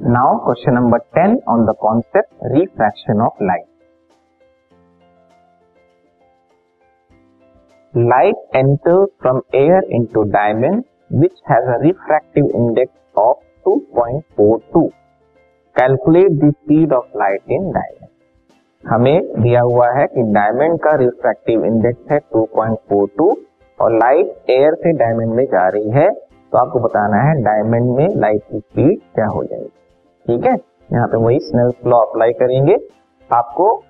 Now question number ten on the concept refraction of light light enters from air into diamond which has refractive index of 2.42 calculate the speed of light in diamond हमें दिया हुआ है कि diamond का refractive index है 2.42 और light air से diamond में जा रही है। तो आपको बताना है डायमंड में लाइट की स्पीड क्या हो जाएगी। ठीक है? यहाँ पे वही स्नेल लॉ अप्लाई करेंगे। आपको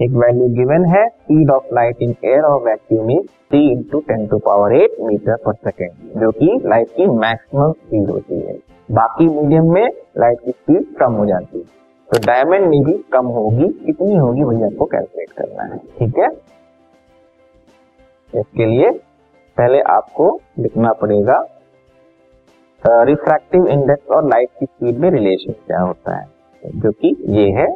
एक वैल्यू गिवन है speed of light in air और vacuum is three into ten two power eight metre per second जो कि लाइट की मैक्सिमम स्पीड होती है। बाकी मीडियम में लाइट की स्पीड कम हो जाती है। तो डायमंड में भी कम होगी कितनी होगी वही आपको कैलकुलेट करना है। ठीक है? इसके लिए पहले आपको लिखना पड़ेगा रिफ्रैक्टिव इंडेक्स और लाइट की स्पीड में रिलेशन क्या होता है? जो ये है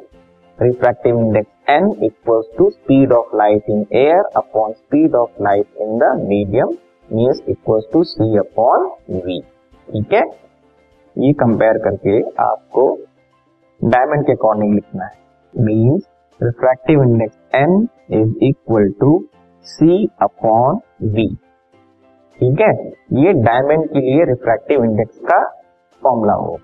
refractive index N equals to speed of light in air upon speed of light in the medium means equals to C upon V ठीक है? ये कंपेयर करके आपको डायमंड के अकॉर्डिंग लिखना है। Means refractive index N is equal to C upon V ठीक है? ये डायमंड के लिए रिफ्रैक्टिव इंडेक्स का फॉर्मूला हो।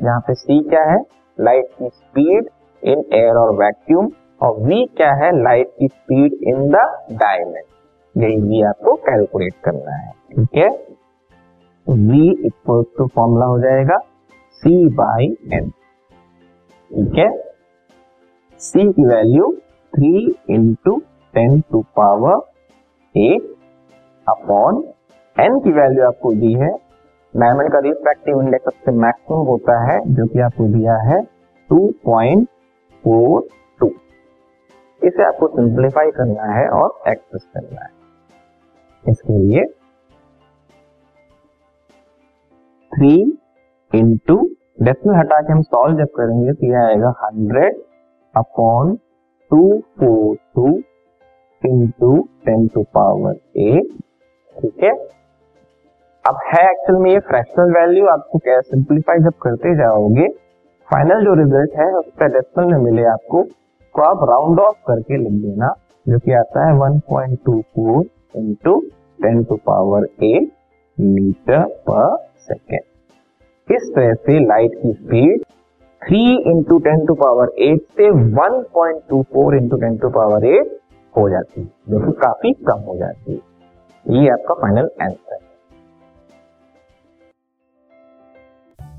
जहाँ पे सी क्या है? लाइट की स्पीड इन एयर और वैक्यूम और वी क्या है? लाइट की स्पीड इन द डायमंड यही वी आपको कैलकुलेट करना है, ठीक है? वी इक्वल टू फॉर्मूला हो जाएगा सी बाई एन ठीक है? सी की value three into ten two power eight upon N की वैल्यू आपको दी है। डायमंड का रिफ्रैक्टिव इंडेक्स सबसे मैक्सिमम होता है, जो कि आपको दिया है टू पॉइंट फोर टू इसे आपको सिंप्लीफाई करना है और एक्सेस करना है। इसके लिए थ्री इंटू डेसिमल हटा के हम सॉल्व जब करेंगे तो यह आएगा hundred upon two four two into ten two power eight ठीक है? अब है एक्चुअल में ये फ्रैक्शनल वैल्यू आपको क्या सिंप्लीफाई जब करते जाओगे फाइनल जो रिज़ल्ट है उसका डेसिमल में मिले आपको तो आप राउंड ऑफ़ करके लिख देना, जो कि आता है 1.24 point two four into ten two power eight metre per second इस तरह से लाइट की speed 3 into ten two power eight से 1.24 point two four into ten two power eight हो जाती है, जो कि काफ़ी कम हो जाती है। ये आपका final answer